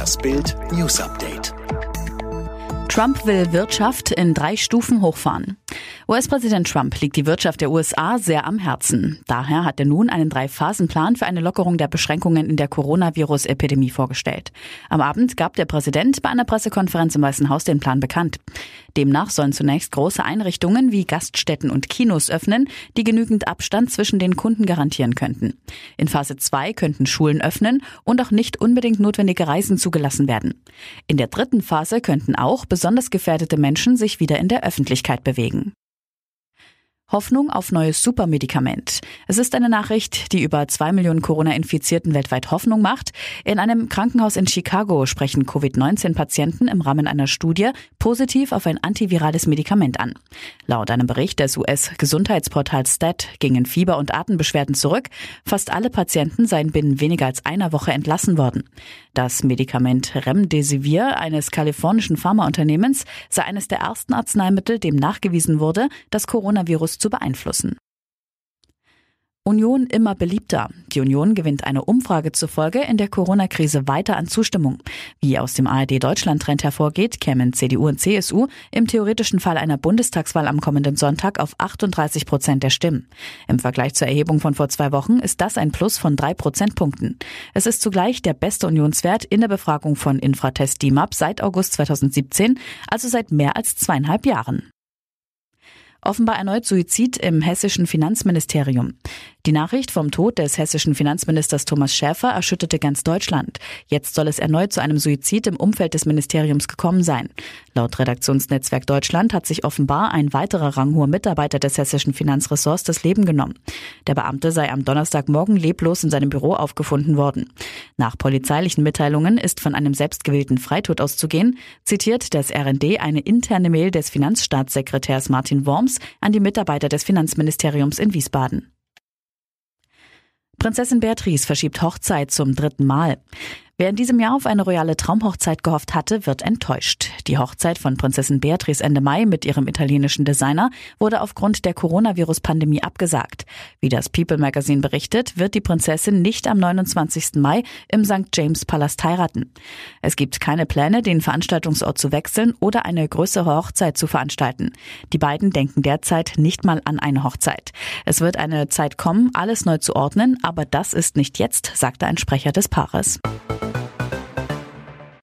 Das Bild News Update. Trump will Wirtschaft in drei Stufen hochfahren. US-Präsident Trump liegt die Wirtschaft der USA sehr am Herzen. Daher hat er nun einen Drei-Phasen-Plan für eine Lockerung der Beschränkungen in der Coronavirus-Epidemie vorgestellt. Am Abend gab der Präsident bei einer Pressekonferenz im Weißen Haus den Plan bekannt. Demnach sollen zunächst große Einrichtungen wie Gaststätten und Kinos öffnen, die genügend Abstand zwischen den Kunden garantieren könnten. In Phase 2 könnten Schulen öffnen und auch nicht unbedingt notwendige Reisen zugelassen werden. In der dritten Phase könnten auch besonders gefährdete Menschen sich wieder in der Öffentlichkeit bewegen. Hoffnung auf neues Supermedikament. Es ist eine Nachricht, die über zwei Millionen Corona-Infizierten weltweit Hoffnung macht. In einem Krankenhaus in Chicago sprechen Covid-19-Patienten im Rahmen einer Studie positiv auf ein antivirales Medikament an. Laut einem Bericht des US-Gesundheitsportals STAT gingen Fieber und Atembeschwerden zurück. Fast alle Patienten seien binnen weniger als einer Woche entlassen worden. Das Medikament Remdesivir eines kalifornischen Pharmaunternehmens sei eines der ersten Arzneimittel, dem nachgewiesen wurde, das Coronavirus zu beeinflussen. Union immer beliebter. Die Union gewinnt eine Umfrage zufolge in der Corona-Krise weiter an Zustimmung. Wie aus dem ARD-Deutschland-Trend hervorgeht, kämen CDU und CSU im theoretischen Fall einer Bundestagswahl am kommenden Sonntag auf 38 Prozent der Stimmen. Im Vergleich zur Erhebung von vor zwei Wochen ist das ein Plus von drei Prozentpunkten. Es ist zugleich der beste Unionswert in der Befragung von Infratest DIMAP seit August 2017, also seit mehr als zweieinhalb Jahren. Offenbar erneut Suizid im hessischen Finanzministerium. Die Nachricht vom Tod des hessischen Finanzministers Thomas Schäfer erschütterte ganz Deutschland. Jetzt soll es erneut zu einem Suizid im Umfeld des Ministeriums gekommen sein. Laut Redaktionsnetzwerk Deutschland hat sich offenbar ein weiterer ranghoher Mitarbeiter des hessischen Finanzressorts das Leben genommen. Der Beamte sei am Donnerstagmorgen leblos in seinem Büro aufgefunden worden. Nach polizeilichen Mitteilungen ist von einem selbstgewählten Freitod auszugehen, zitiert das RND eine interne Mail des Finanzstaatssekretärs Martin Worms an die Mitarbeiter des Finanzministeriums in Wiesbaden. Prinzessin Beatrice verschiebt Hochzeit zum dritten Mal. Wer in diesem Jahr auf eine royale Traumhochzeit gehofft hatte, wird enttäuscht. Die Hochzeit von Prinzessin Beatrice Ende Mai mit ihrem italienischen Designer wurde aufgrund der Coronavirus-Pandemie abgesagt. Wie das People Magazine berichtet, wird die Prinzessin nicht am 29. Mai im St. James Palast heiraten. Es gibt keine Pläne, den Veranstaltungsort zu wechseln oder eine größere Hochzeit zu veranstalten. Die beiden denken derzeit nicht mal an eine Hochzeit. Es wird eine Zeit kommen, alles neu zu ordnen, aber das ist nicht jetzt, sagte ein Sprecher des Paares.